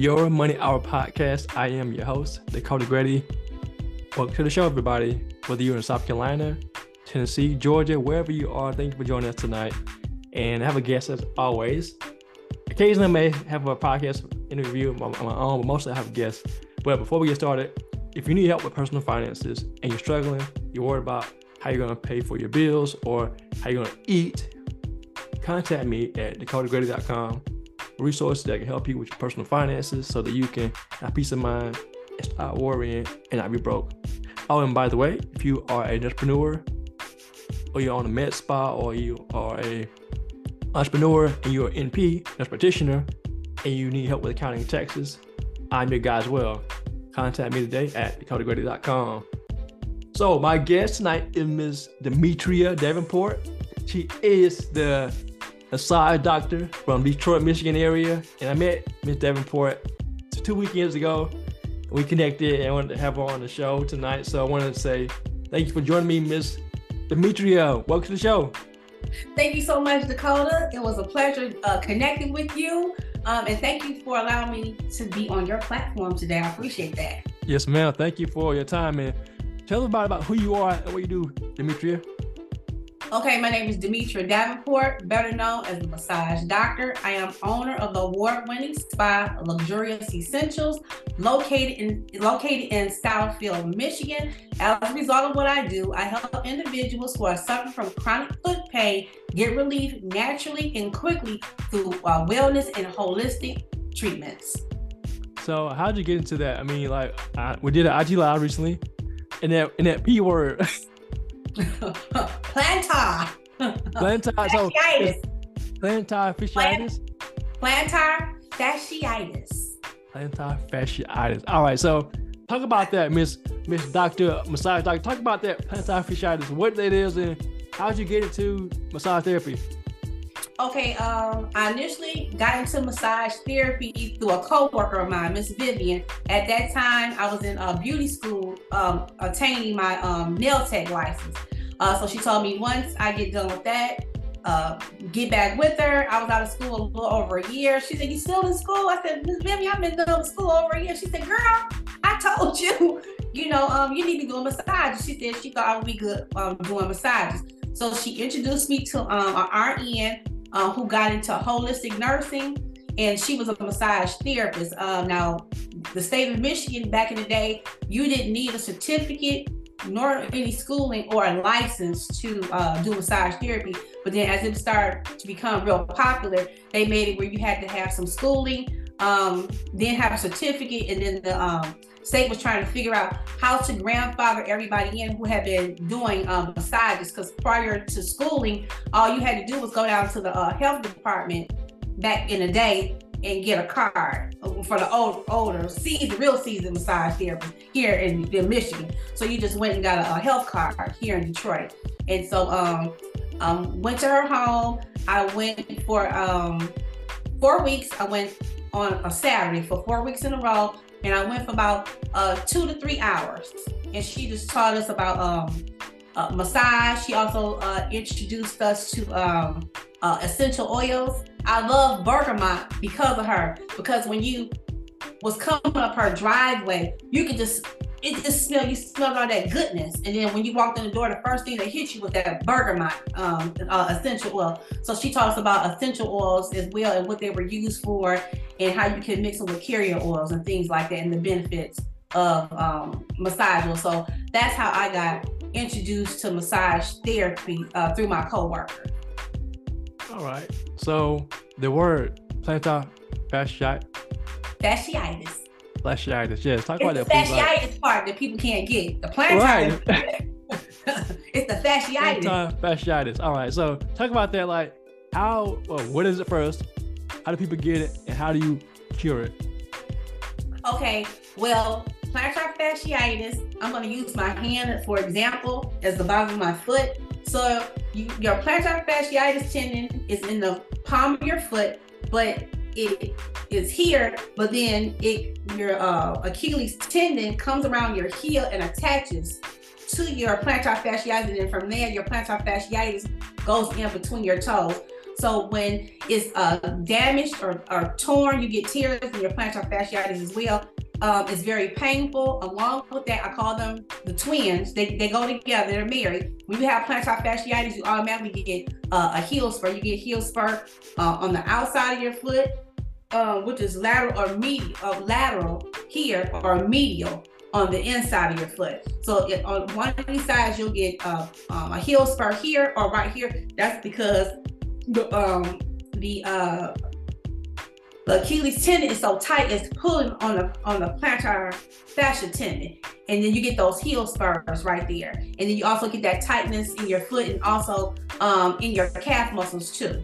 Your Money Hour podcast. I am your host, Dakota Grady. Welcome to the show, everybody. Whether you're in South Carolina, Tennessee, Georgia, wherever you are, thank you for joining us tonight. And I have a guest as always. Occasionally, I may have a podcast interview on my own, but mostly I have guests. But before we get started, if you need help with personal finances and you're struggling, you're worried about how you're going to pay for your bills or how you're going to eat, contact me at dakotagrady.com. Resources that can help you with your personal finances so that you can have peace of mind and stop worrying and not be broke. Oh, and by the way, if you are an entrepreneur or you're on a med spa or you are a entrepreneur and you're an NP, nurse practitioner, and you need help with accounting and taxes, I'm your guy as well. Contact me today at dakotagrady.com. So my guest tonight is Ms. Demetria Davenport. She is the massage doctor from Detroit, Michigan area. And I met Ms. Davenport two weekends ago. We connected and I wanted to have her on the show tonight. So I wanted to say thank you for joining me, Ms. Demetria. Welcome to the show. Thank you so much, Dakota. It was a pleasure uh, connecting with you. Um, and thank you for allowing me to be on your platform today. I appreciate that. Yes, ma'am. Thank you for your time. And tell us about, about who you are and what you do, Demetria. Okay, my name is Demetria Davenport, better known as the massage doctor. I am owner of the award-winning spa Luxurious Essentials, located in located in Southfield, Michigan. As a result of what I do, I help individuals who are suffering from chronic foot pain get relief naturally and quickly through uh, wellness and holistic treatments. So, how'd you get into that? I mean, like, I, we did an IG live recently, and that and that p word. plantar. Plantar. So plantar fasciitis. Plantar fasciitis. Plantar fasciitis. All right. So talk about that, Miss Miss Doctor Massage Doctor. Talk about that plantar fasciitis. What it is and how'd you get into massage therapy? Okay, um, I initially got into massage therapy through a co-worker of mine, Miss Vivian. At that time, I was in a beauty school, um, attaining my um, nail tech license. Uh, so she told me once I get done with that, uh, get back with her. I was out of school a little over a year. She said, "You still in school?" I said, "Miss Vivian, I've been done with school over a year." She said, "Girl, I told you, you know, um, you need to do a massage." She said she thought I would be good um, doing massages. So she introduced me to um, an RN uh, who got into holistic nursing, and she was a massage therapist. Um, now, the state of Michigan back in the day, you didn't need a certificate nor any schooling or a license to uh, do massage therapy. But then, as it started to become real popular, they made it where you had to have some schooling, um, then have a certificate, and then the um, state was trying to figure out how to grandfather everybody in who had been doing um, massages. Because prior to schooling, all you had to do was go down to the uh, health department back in the day and get a card for the old, older season, real season massage therapist here in, in Michigan. So you just went and got a, a health card here in Detroit. And so um, um, went to her home. I went for um, four weeks. I went on a Saturday for four weeks in a row and I went for about uh, two to three hours. And she just taught us about um, uh, massage. She also uh, introduced us to um, uh, essential oils. I love bergamot because of her. Because when you was coming up her driveway, you could just it just smell you smelled all that goodness. And then when you walked in the door the first thing that hit you was that bergamot um, uh, essential oil. So she talks about essential oils as well and what they were used for and how you can mix them with carrier oils and things like that and the benefits of um, massage oil. So that's how i got introduced to massage therapy uh, through my coworker. All right. So the word plantar fasciitis. Fasciitis Fasciitis, yes. Talk it's about the fasciitis like... part that people can't get. The plantar. Right. it's the fasciitis. Plantar fasciitis. All right. So talk about that. Like, how? Well, what is it first? How do people get it, and how do you cure it? Okay. Well, plantar fasciitis. I'm going to use my hand for example as the bottom of my foot. So you, your plantar fasciitis tendon is in the palm of your foot, but it is here, but then it your uh, Achilles tendon comes around your heel and attaches to your plantar fasciitis, and then from there, your plantar fasciitis goes in between your toes. So when it's uh, damaged or, or torn, you get tears in your plantar fasciitis as well. Um, it's very painful. Along with that, I call them the twins. They, they go together. They're married. When you have plantar fasciitis, you automatically get uh, a heel spur. You get heel spur uh, on the outside of your foot, uh, which is lateral or medial, uh, lateral here or medial on the inside of your foot. So if, on one of these sides, you'll get uh, um, a heel spur here or right here. That's because the um, the uh, the Achilles tendon is so tight, it's pulling on the on the plantar fascia tendon, and then you get those heel spurs right there, and then you also get that tightness in your foot and also um, in your calf muscles too.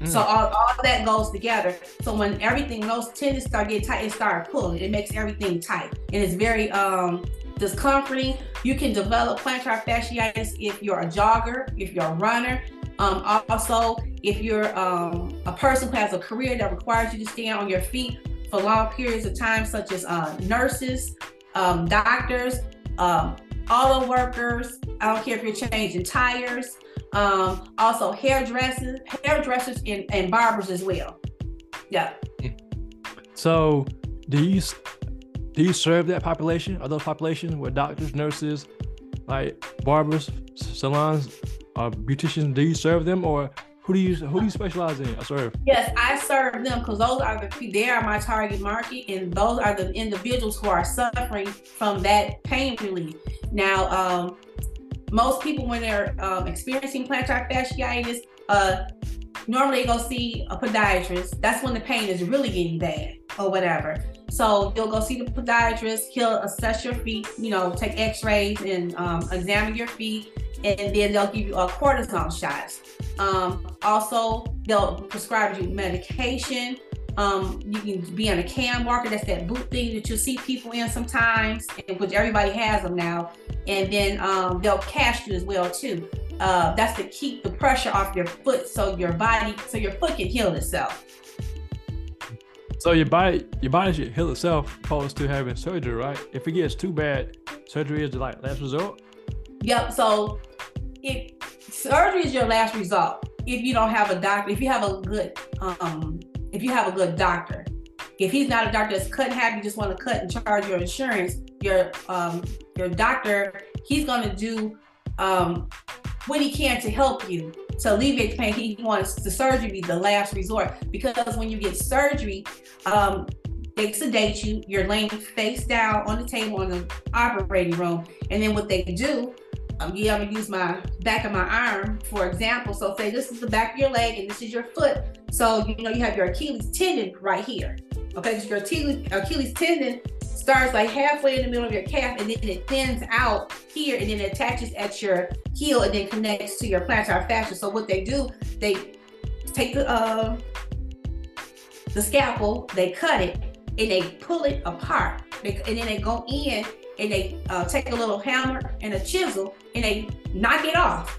Mm. So all, all that goes together. So when everything, those tendons start getting tight, it start pulling. It makes everything tight, and it's very um, discomforting. You can develop plantar fasciitis if you're a jogger, if you're a runner. Um, also, if you're um, a person who has a career that requires you to stand on your feet for long periods of time, such as uh, nurses, um, doctors, um, auto workers, I don't care if you're changing tires, um, also hairdressers, hairdressers and, and barbers as well. Yeah. So, do you do you serve that population? Are those populations with doctors, nurses, like barbers, salons, uh, beauticians? Do you serve them, or who do you who do you specialize in? I serve. Yes, I serve them because those are the they are my target market, and those are the individuals who are suffering from that pain relief. Now, um, most people when they're um, experiencing plantar fasciitis, uh, normally they go see a podiatrist. That's when the pain is really getting bad or whatever. So you'll go see the podiatrist. He'll assess your feet, you know, take X-rays and um, examine your feet, and then they'll give you a cortisone shots. Um, also, they'll prescribe you medication. Um, you can be on a cam walker. That's that boot thing that you see people in sometimes, which everybody has them now. And then um, they'll cast you as well too. Uh, that's to keep the pressure off your foot, so your body, so your foot can heal itself. So your body, your body should heal itself, opposed to having surgery, right? If it gets too bad, surgery is the like last resort. Yep. So if surgery is your last result, if you don't have a doctor, if you have a good, um, if you have a good doctor, if he's not a doctor that's cut half, you just want to cut and charge your insurance, your um, your doctor, he's to do um, what he can to help you to alleviate the pain. He wants the surgery be the last resort because when you get surgery, um, they sedate you. You're laying face down on the table in the operating room, and then what they do. Um, you ever use my back of my arm, for example. So say this is the back of your leg and this is your foot. So you know you have your Achilles tendon right here. Okay, your Achilles, Achilles tendon starts like halfway in the middle of your calf and then it thins out here and then it attaches at your heel and then connects to your plantar fascia. So what they do, they take the uh, the scalpel, they cut it, and they pull it apart. And then they go in and they uh, take a little hammer and a chisel and they knock it off.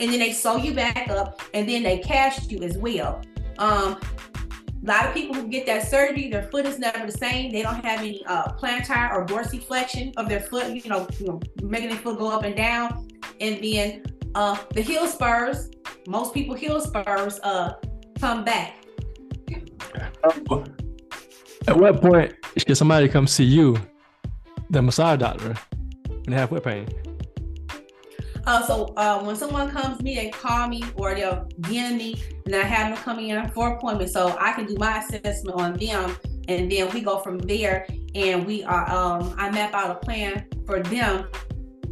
And then they sew you back up and then they cast you as well. Um, a lot of people who get that surgery, their foot is never the same. They don't have any uh, plantar or dorsiflexion of their foot, you know, you know, making their foot go up and down. And then uh, the heel spurs, most people heel spurs uh, come back. At what point should somebody come see you, the massage doctor, when they have foot pain? Uh, so uh, when someone comes to me, they call me or they'll DM me, and I have them coming in for appointment, so I can do my assessment on them, and then we go from there. And we are, um, I map out a plan for them,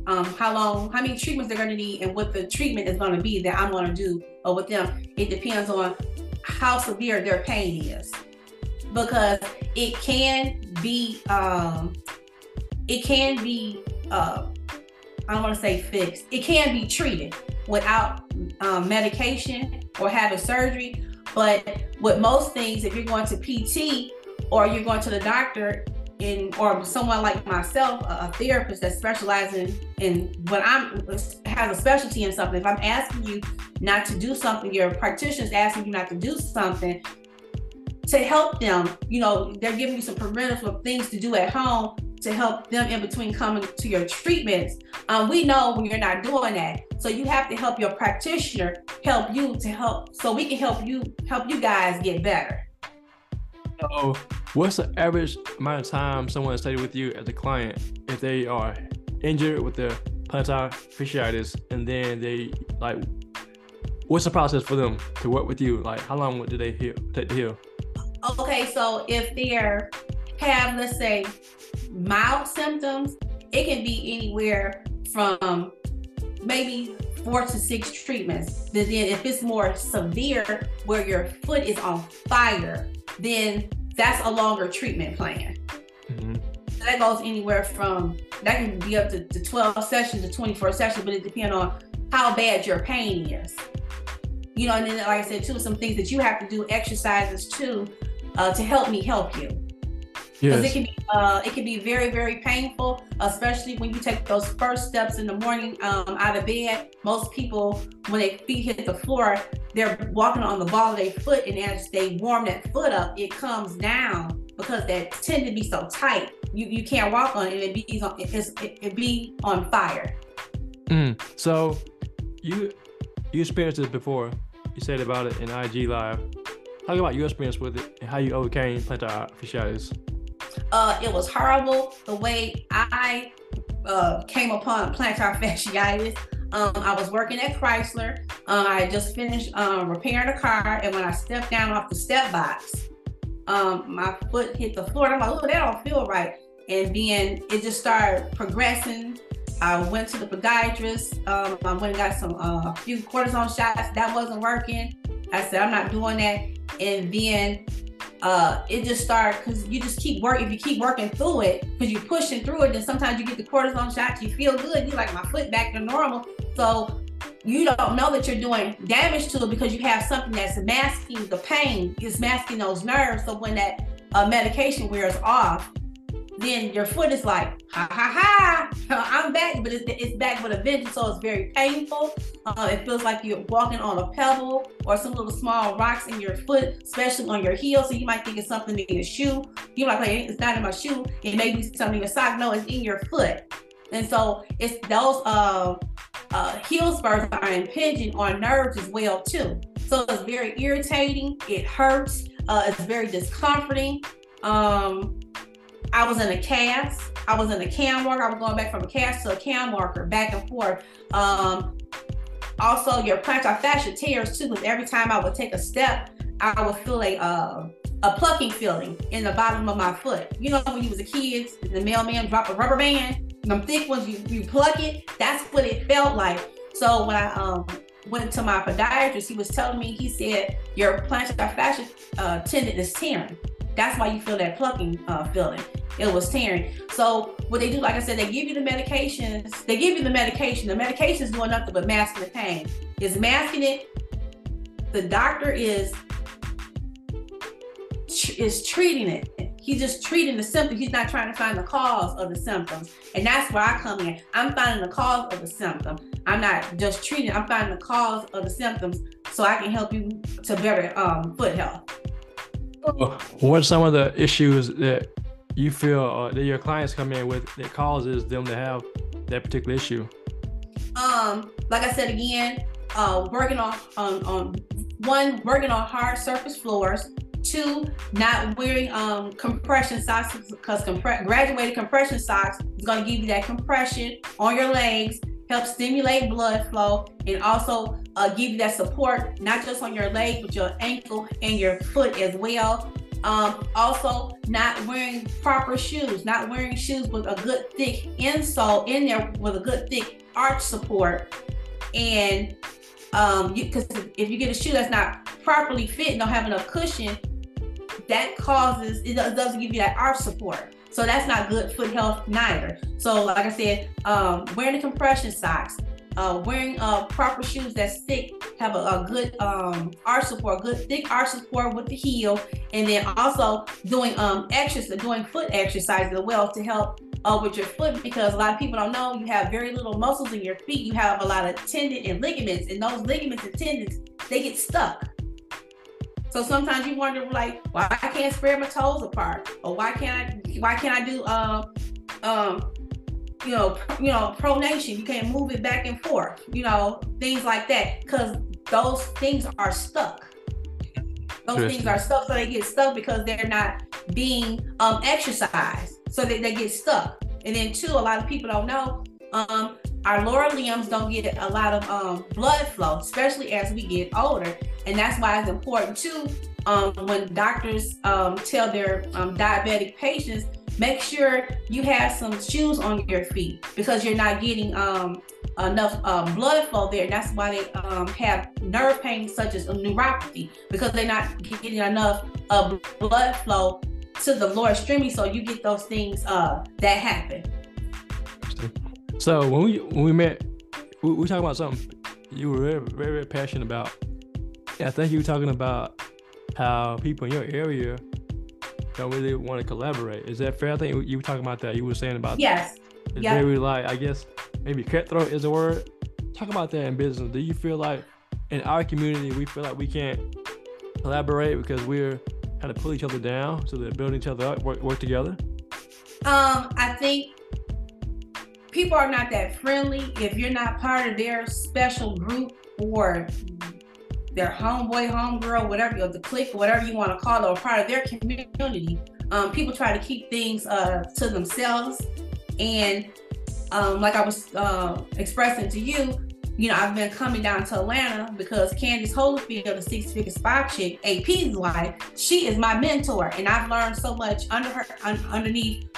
um, how long, how many treatments they're going to need, and what the treatment is going to be that I'm going to do uh, with them. It depends on how severe their pain is, because it can be, um, it can be. Uh, I don't want to say fixed. It can be treated without um, medication or having surgery. But with most things, if you're going to PT or you're going to the doctor, in or someone like myself, a, a therapist that specializes in, in when I'm has a specialty in something. If I'm asking you not to do something, your practitioner is asking you not to do something to help them. You know, they're giving you some preventative things to do at home to help them in between coming to your treatments. Um, we know when you're not doing that. So you have to help your practitioner help you to help so we can help you help you guys get better. So what's the average amount of time someone studied with you as a client if they are injured with their plantar fasciitis and then they like what's the process for them to work with you? Like how long do they heal take to heal? Okay, so if they're have let's say mild symptoms, it can be anywhere from maybe four to six treatments. Then if it's more severe where your foot is on fire, then that's a longer treatment plan. Mm-hmm. that goes anywhere from that can be up to, to 12 sessions to 24 sessions, but it depends on how bad your pain is. You know, and then like I said too, some things that you have to do exercises too uh, to help me help you because yes. it can be uh, it can be very very painful, especially when you take those first steps in the morning um, out of bed. Most people, when their feet hit the floor, they're walking on the ball of their foot, and as they warm that foot up, it comes down because that tend to be so tight. You you can't walk on it, and it be on it, it, be on fire. Mm. So you you experienced this before. You said about it in IG Live. Talk about your experience with it and how you overcame plantar fasciitis. Uh, it was horrible the way I uh, came upon plantar fasciitis. Um, I was working at Chrysler. Um, I just finished um, repairing a car, and when I stepped down off the step box, um, my foot hit the floor. And I'm like, "Oh, that don't feel right." And then it just started progressing. I went to the podiatrist. Um, I went and got some uh, a few cortisone shots. That wasn't working. I said, "I'm not doing that." And then uh, it just started because you just keep working. If you keep working through it, because you're pushing through it, then sometimes you get the cortisone shots, you feel good. You're like, my foot back to normal. So you don't know that you're doing damage to it because you have something that's masking the pain, is masking those nerves. So when that uh, medication wears off, then your foot is like, ha ha ha, I'm back, but it's, it's back with a vengeance. So it's very painful. Uh, it feels like you're walking on a pebble or some little small rocks in your foot, especially on your heel. So you might think it's something in your shoe. You might like, it's not in my shoe. It may be something in your sock. No, it's in your foot. And so it's those uh, uh, heel spurs are impinging on nerves as well too. So it's very irritating. It hurts. Uh, it's very discomforting. Um, I was in a cast. I was in a cam walker. I was going back from a cast to a cam walker, back and forth. Um, also, your plantar fascia tears too, because every time I would take a step, I would feel a uh, a plucking feeling in the bottom of my foot. You know, when you was a kid, the mailman dropped a rubber band, them thick ones, you, you pluck it. That's what it felt like. So when I um, went to my podiatrist, he was telling me, he said, your plantar fascia uh, tendon is tearing. That's why you feel that plucking uh, feeling it was tearing. So what they do, like I said, they give you the medications. They give you the medication. The medication is doing nothing but masking the pain. Is masking it. The doctor is is treating it. He's just treating the symptoms. He's not trying to find the cause of the symptoms. And that's where I come in. I'm finding the cause of the symptom. I'm not just treating. I'm finding the cause of the symptoms so I can help you to better um, foot health. What are some of the issues that you feel uh, that your clients come in with that causes them to have that particular issue? Um, like I said again, uh, working on on, on one working on hard surface floors. Two, not wearing um, compression socks because compre- graduated compression socks is going to give you that compression on your legs, help stimulate blood flow, and also uh, give you that support not just on your leg but your ankle and your foot as well. Um, also, not wearing proper shoes, not wearing shoes with a good thick insole in there with a good thick arch support. And um, because if you get a shoe that's not properly fit, and don't have enough cushion, that causes it doesn't give you that arch support. So that's not good foot health neither. So like I said, um, wearing the compression socks, uh, wearing uh, proper shoes that stick, have a, a good um, arch support, good thick arch support with the heel, and then also doing um, exercise, doing foot exercises as well to help uh, with your foot because a lot of people don't know you have very little muscles in your feet. You have a lot of tendon and ligaments, and those ligaments and tendons they get stuck. So sometimes you wonder like, why I can't spread my toes apart, or why can't I why can't I do uh, um, you know, you know, pronation. You can't move it back and forth. You know, things like that, because those things are stuck. Those things are stuck, so they get stuck because they're not being um, exercised, so they, they get stuck. And then two, a lot of people don't know um, our lower limbs don't get a lot of um, blood flow, especially as we get older. And that's why it's important too um, when doctors um, tell their um, diabetic patients, make sure you have some shoes on your feet because you're not getting um, enough uh, blood flow there. And that's why they um, have nerve pain such as neuropathy because they're not getting enough uh, blood flow to the lower extremity. So you get those things uh, that happen. So when we when we met, we, we were talking about something you were very, very, very passionate about. I think you were talking about how people in your area don't really want to collaborate. Is that fair? I think you were talking about that. You were saying about yes, it's yep. very like I guess maybe cutthroat is a word. Talk about that in business. Do you feel like in our community we feel like we can't collaborate because we're kind of pull each other down so they're building each other up, work, work together? Um, I think people are not that friendly if you're not part of their special group or their homeboy, homegirl, whatever, or the clique, whatever you want to call it, or part of their community. Um, people try to keep things uh, to themselves. And um, like I was uh, expressing to you, you know, I've been coming down to Atlanta because Candace Holyfield, the six figure spa chick, AP's wife, she is my mentor. And I've learned so much under her, un- underneath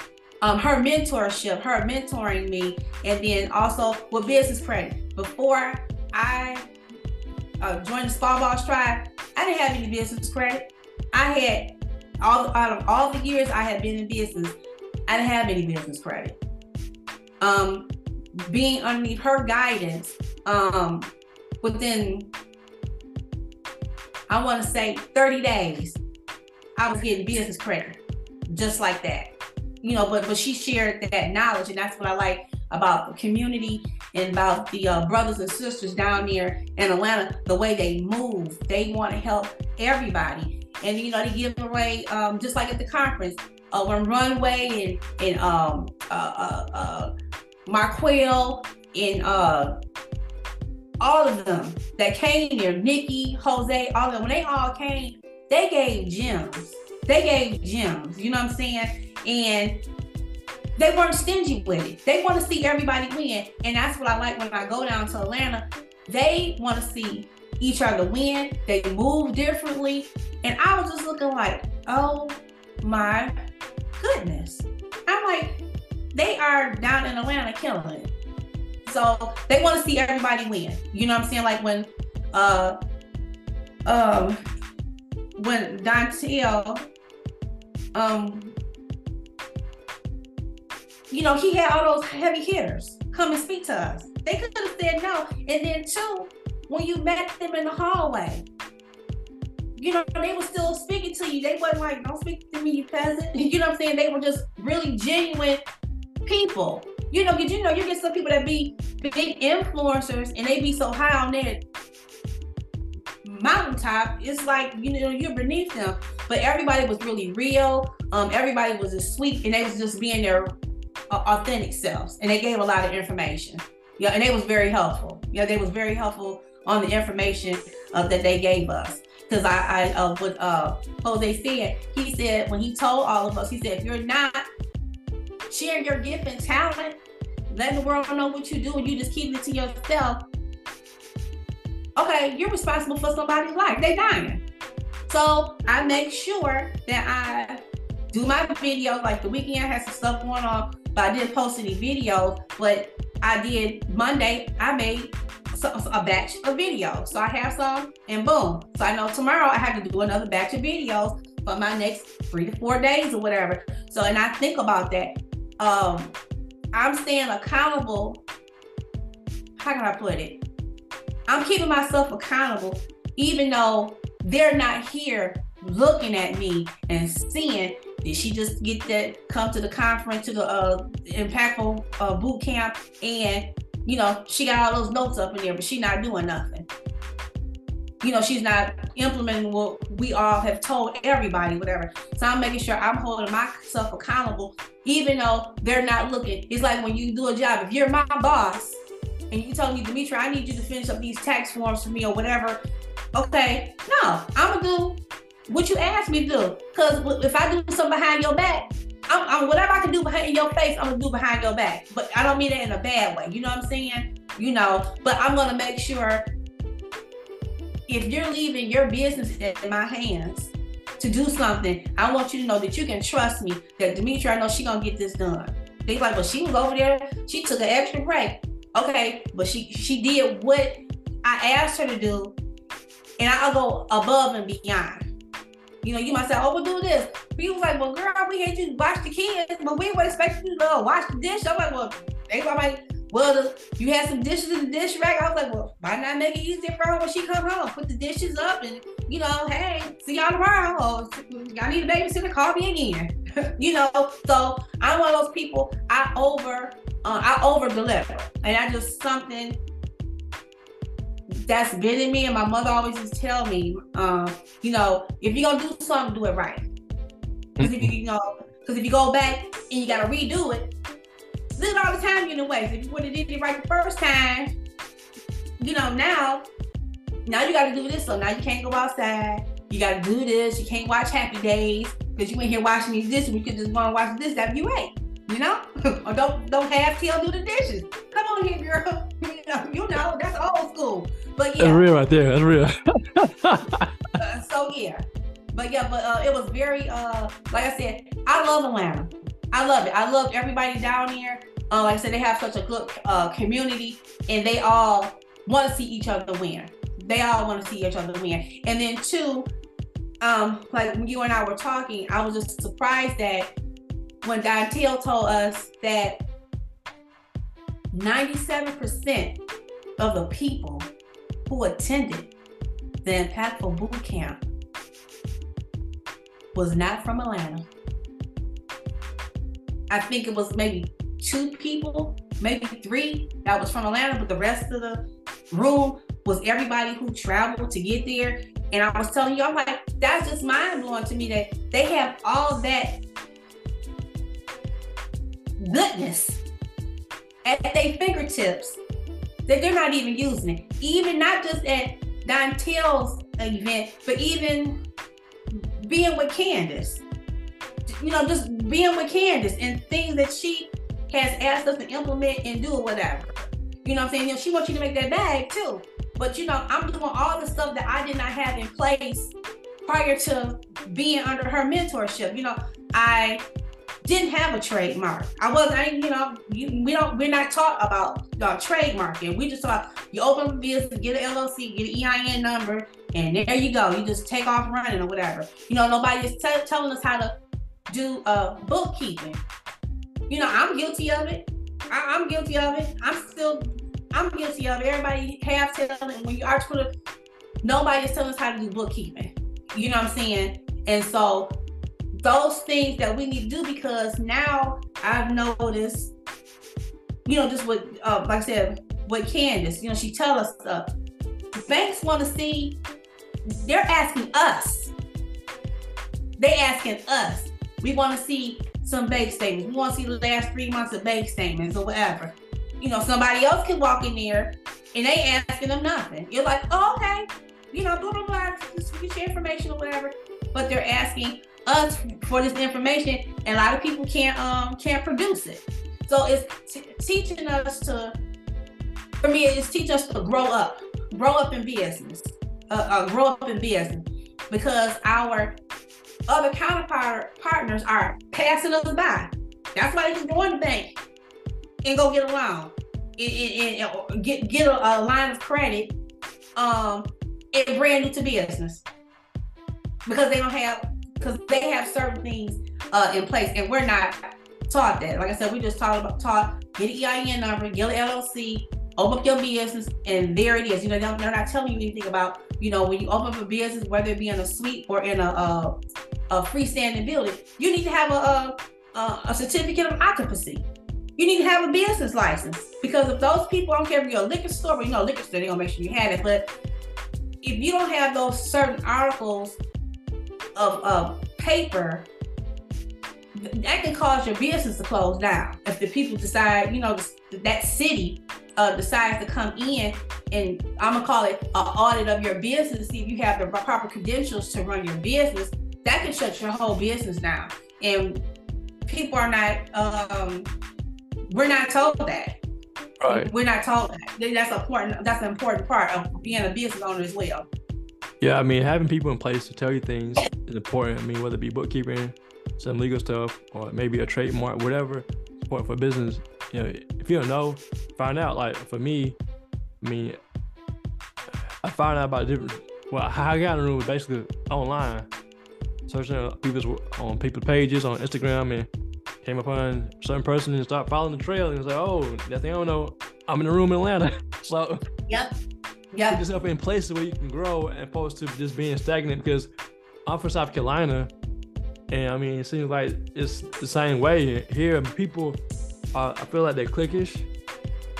um, her mentorship, her mentoring me, and then also with business credit. Before I uh, joined the Small Boss Tribe, I didn't have any business credit. I had all out of all the years I had been in business, I didn't have any business credit. Um, being underneath her guidance, um, within I want to say 30 days, I was getting business credit just like that. You know, but but she shared that knowledge, and that's what I like about the community and about the uh, brothers and sisters down there in Atlanta, the way they move. They want to help everybody. And, you know, they give away, um, just like at the conference, uh, when Runway and, and um, uh, uh, uh, Marquel and uh, all of them that came here, Nikki, Jose, all of them, when they all came, they gave gems. They gave gems, you know what I'm saying? And they weren't stingy with it. They want to see everybody win. And that's what I like when I go down to Atlanta. They want to see each other win. They move differently. And I was just looking like, oh my goodness. I'm like, they are down in Atlanta killing it. So they want to see everybody win. You know what I'm saying? Like when uh um when Dontel um you know, he had all those heavy hitters come and speak to us. They could have said no. And then two, when you met them in the hallway, you know, they were still speaking to you. They wasn't like, don't speak to me, you peasant. You know what I'm saying? They were just really genuine people. You know, because you know, you get some people that be big influencers and they be so high on their mountaintop. It's like, you know, you're beneath them. But everybody was really real. Um, everybody was just sweet and they was just being their authentic selves and they gave a lot of information yeah and they was very helpful yeah they was very helpful on the information uh, that they gave us because i i uh, what uh jose said he said when he told all of us he said if you're not sharing your gift and talent letting the world know what you do and you just keep it to yourself okay you're responsible for somebody's life they dying so i make sure that i do my videos like the weekend has some stuff going on but I didn't post any videos. But I did Monday. I made a batch of videos. So I have some, and boom. So I know tomorrow I have to do another batch of videos for my next three to four days or whatever. So and I think about that. Um, I'm staying accountable. How can I put it? I'm keeping myself accountable, even though they're not here looking at me and seeing did she just get that come to the conference to the uh, impactful uh, boot camp and you know she got all those notes up in there, but she's not doing nothing. You know she's not implementing what we all have told everybody, whatever. So I'm making sure I'm holding myself accountable even though they're not looking. It's like when you do a job, if you're my boss and you tell me, Demetri, I need you to finish up these tax forms for me or whatever. Okay, no, I'm gonna do what you asked me to do. Cause if I do something behind your back, I'm, I'm, whatever I can do behind your face, I'm gonna do behind your back. But I don't mean it in a bad way. You know what I'm saying? You know, but I'm gonna make sure if you're leaving your business in my hands to do something, I want you to know that you can trust me. That Demetri, I know she gonna get this done. They like, well, she was over there. She took an extra break. Okay, but she she did what I asked her to do, and I'll go above and beyond. You know, you might say, "Oh, we'll do this." People like, "Well, girl, we had you watch the kids, but we would expect you to uh, wash the dish." I'm like, "Well, they like, well, the, you had some dishes in the dish rack." I was like, "Well, why not make it easier for her when she come home? Put the dishes up, and you know, hey, see y'all tomorrow. Or y'all need a babysitter, call me again." you know, so I'm one of those people. I over, uh, I over deliver, and I just something that's been in me, and my mother always used to tell me, um, you know, if you're gonna do something, do it right. Because if you, you know, because if you go back and you gotta redo it, it all the time you in a way. If you would have did it right the first time, you know, now, now you gotta do this. So now you can't go outside. You gotta do this. You can't watch Happy Days because you ain't here watching these dishes. You could just go and watch this after you ate. You know, or don't don't have Till do the dishes. Come on here, girl. you know, you know that's old school. But yeah, that's real right there. That's real. uh, so yeah, but yeah, but uh, it was very uh, like I said, I love Atlanta. I love it. I love everybody down here. Uh, like I said, they have such a good uh, community, and they all want to see each other win. They all want to see each other win. And then two, um, like when you and I were talking, I was just surprised that when Dontel told us that 97% of the people who attended the Impactful Boot Camp was not from Atlanta. I think it was maybe two people, maybe three that was from Atlanta, but the rest of the room was everybody who traveled to get there. And I was telling you, I'm like, that's just mind blowing to me that they have all that goodness at their fingertips that they're not even using it. Even not just at Dontel's event, but even being with Candace. You know, just being with Candace and things that she has asked us to implement and do or whatever. You know what I'm saying? You know, she wants you to make that bag too. But you know, I'm doing all the stuff that I did not have in place prior to being under her mentorship. You know, I didn't have a trademark. I wasn't, I, you know, you, we don't, we're not taught about uh, trademarking. We just thought you open a business, get an LLC, get an EIN number, and there you go. You just take off running or whatever. You know, nobody is t- telling us how to do uh, bookkeeping. You know, I'm guilty of it. I, am guilty of it. I'm still, I'm guilty of. Everybody has telling when you entrepreneur, nobody is telling us how to do bookkeeping. You know what I'm saying? And so those things that we need to do because now I've noticed, you know, just what, uh, like I said, with Candace, you know, she tell us stuff. Banks want to see, they're asking us. They asking us. We want to see some bank statements. We want to see the last three months of bank statements or whatever. You know, somebody else can walk in there and they asking them nothing. You're like, oh, okay, you know, blah blah blah, just get your information or whatever. But they're asking us for this information, and a lot of people can't um can't produce it. So it's t- teaching us to, for me, it's teaching us to grow up, grow up in business, uh, uh, grow up in business, because our other counterpart partners are passing us by. That's why they just go in the bank and go get a loan and, and, get get a, a, line of credit um and brand new to business because they don't have because they have certain things uh, in place, and we're not taught that. Like I said, we just taught about taught get an EIN number, get an LLC, open up your business, and there it is. You know, they're not telling you anything about you know when you open up a business, whether it be in a suite or in a a, a freestanding building, you need to have a, a a certificate of occupancy. You need to have a business license because if those people, I don't care if you're a liquor store, you know, liquor store, they're gonna make sure you have it. But if you don't have those certain articles of, of paper that can cause your business to close down if the people decide, you know, that city uh, decides to come in and I'm gonna call it an audit of your business, to see if you have the proper credentials to run your business. That can shut your whole business down, and people are not. Um, we're not told that. Right. We're not told that. That's important. That's an important part of being a business owner as well. Yeah, I mean, having people in place to tell you things is important. I mean, whether it be bookkeeping, some legal stuff, or maybe a trademark, whatever, It's important for business. You know, if you don't know, find out. Like for me, I mean, I found out about different. Well, how I got in the room was basically online, searching people's on people's pages on Instagram and came upon certain person and started following the trail and was like, oh, nothing I don't know, I'm in a room in Atlanta. so yep. Yep. Put yourself in places where you can grow as opposed to just being stagnant because I'm from South Carolina and I mean it seems like it's the same way here. People I feel like they're cliquish.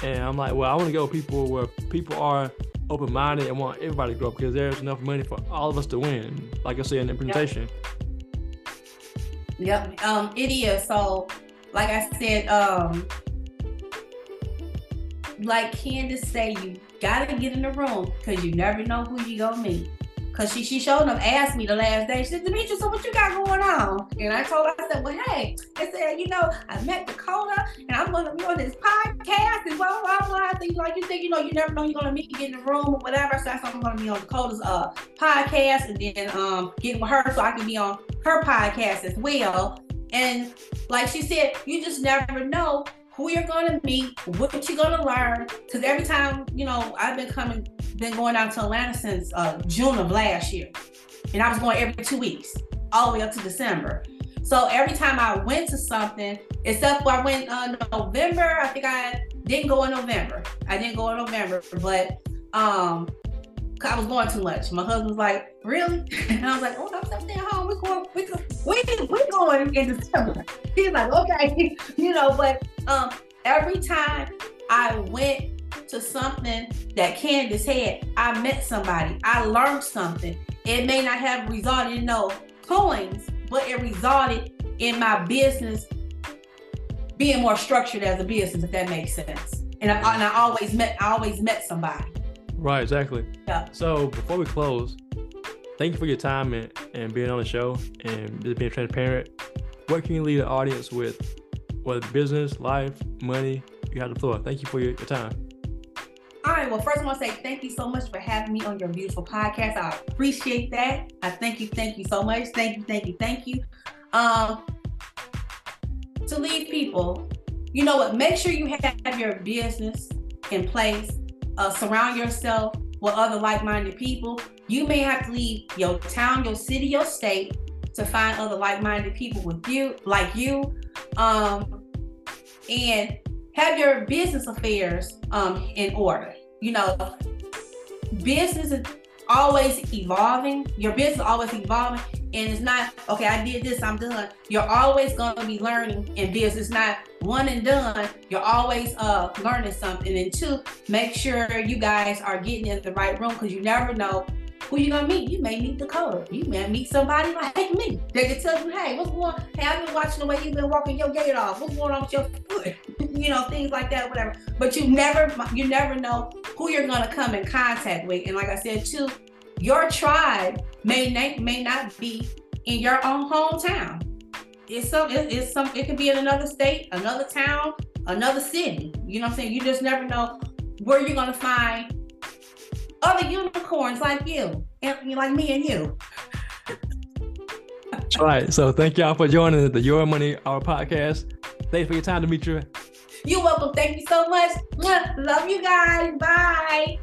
And I'm like, well, I want to go people where people are open minded and want everybody to grow because there's enough money for all of us to win. Like I said in the presentation. Yep. Um, it is. So, like I said, um, like Candace say, you gotta get in the room because you never know who you gonna meet. Cause she she showed up, asked me the last day. She said, Demetria, so what you got going on? And I told her, I said, Well, hey, I said, you know, I met Dakota and I'm gonna be on this podcast and blah blah blah. Things like you think, you know, you never know you're gonna meet me in the room or whatever. So I said I'm gonna be on Dakota's uh podcast and then um get with her so I can be on her podcast as well. And like she said, you just never know who you're gonna meet, what you're gonna learn. Cause every time, you know, I've been coming been going out to Atlanta since uh, June of last year. And I was going every two weeks, all the way up to December. So every time I went to something, except for I went uh, November, I think I didn't go in November. I didn't go in November, but um, I was going too much. My husband was like, "Really?" And I was like, "Oh, I'm staying home. We're going. We we we going in December." He's like, "Okay," you know. But um, every time I went to something that Candace had, I met somebody. I learned something. It may not have resulted in no coins, but it resulted in my business being more structured as a business, if that makes sense. And I, and I always met, I always met somebody. Right, exactly. Yeah. So before we close, thank you for your time and, and being on the show and just being transparent. What can you leave the audience with? Whether business, life, money, you have the floor. Thank you for your, your time. All right. Well, first I want to say thank you so much for having me on your beautiful podcast. I appreciate that. I thank you. Thank you so much. Thank you. Thank you. Thank you. Um, to leave people, you know what? Make sure you have your business in place. Uh, surround yourself with other like-minded people. You may have to leave your town, your city, your state to find other like-minded people with you, like you. Um, and have your business affairs um, in order. You know, business is always evolving. Your business is always evolving. And it's not, okay, I did this, I'm done. You're always going to be learning in business. It's not one and done. You're always uh, learning something. And two, make sure you guys are getting in the right room because you never know who you gonna meet? You may meet Dakota. You may meet somebody like me. They can tell you, hey, what's going on? Hey, I've been watching the way you've been walking your gait off. What's going on with your foot? you know, things like that, whatever. But you never you never know who you're gonna come in contact with. And like I said too, your tribe may not may not be in your own hometown. It's some it's some it could be in another state, another town, another city. You know what I'm saying? You just never know where you're gonna find other unicorns like you, and like me and you. All right. So thank y'all for joining the Your Money Hour podcast. Thanks for your time, Demetria. You're welcome. Thank you so much. Love you guys. Bye.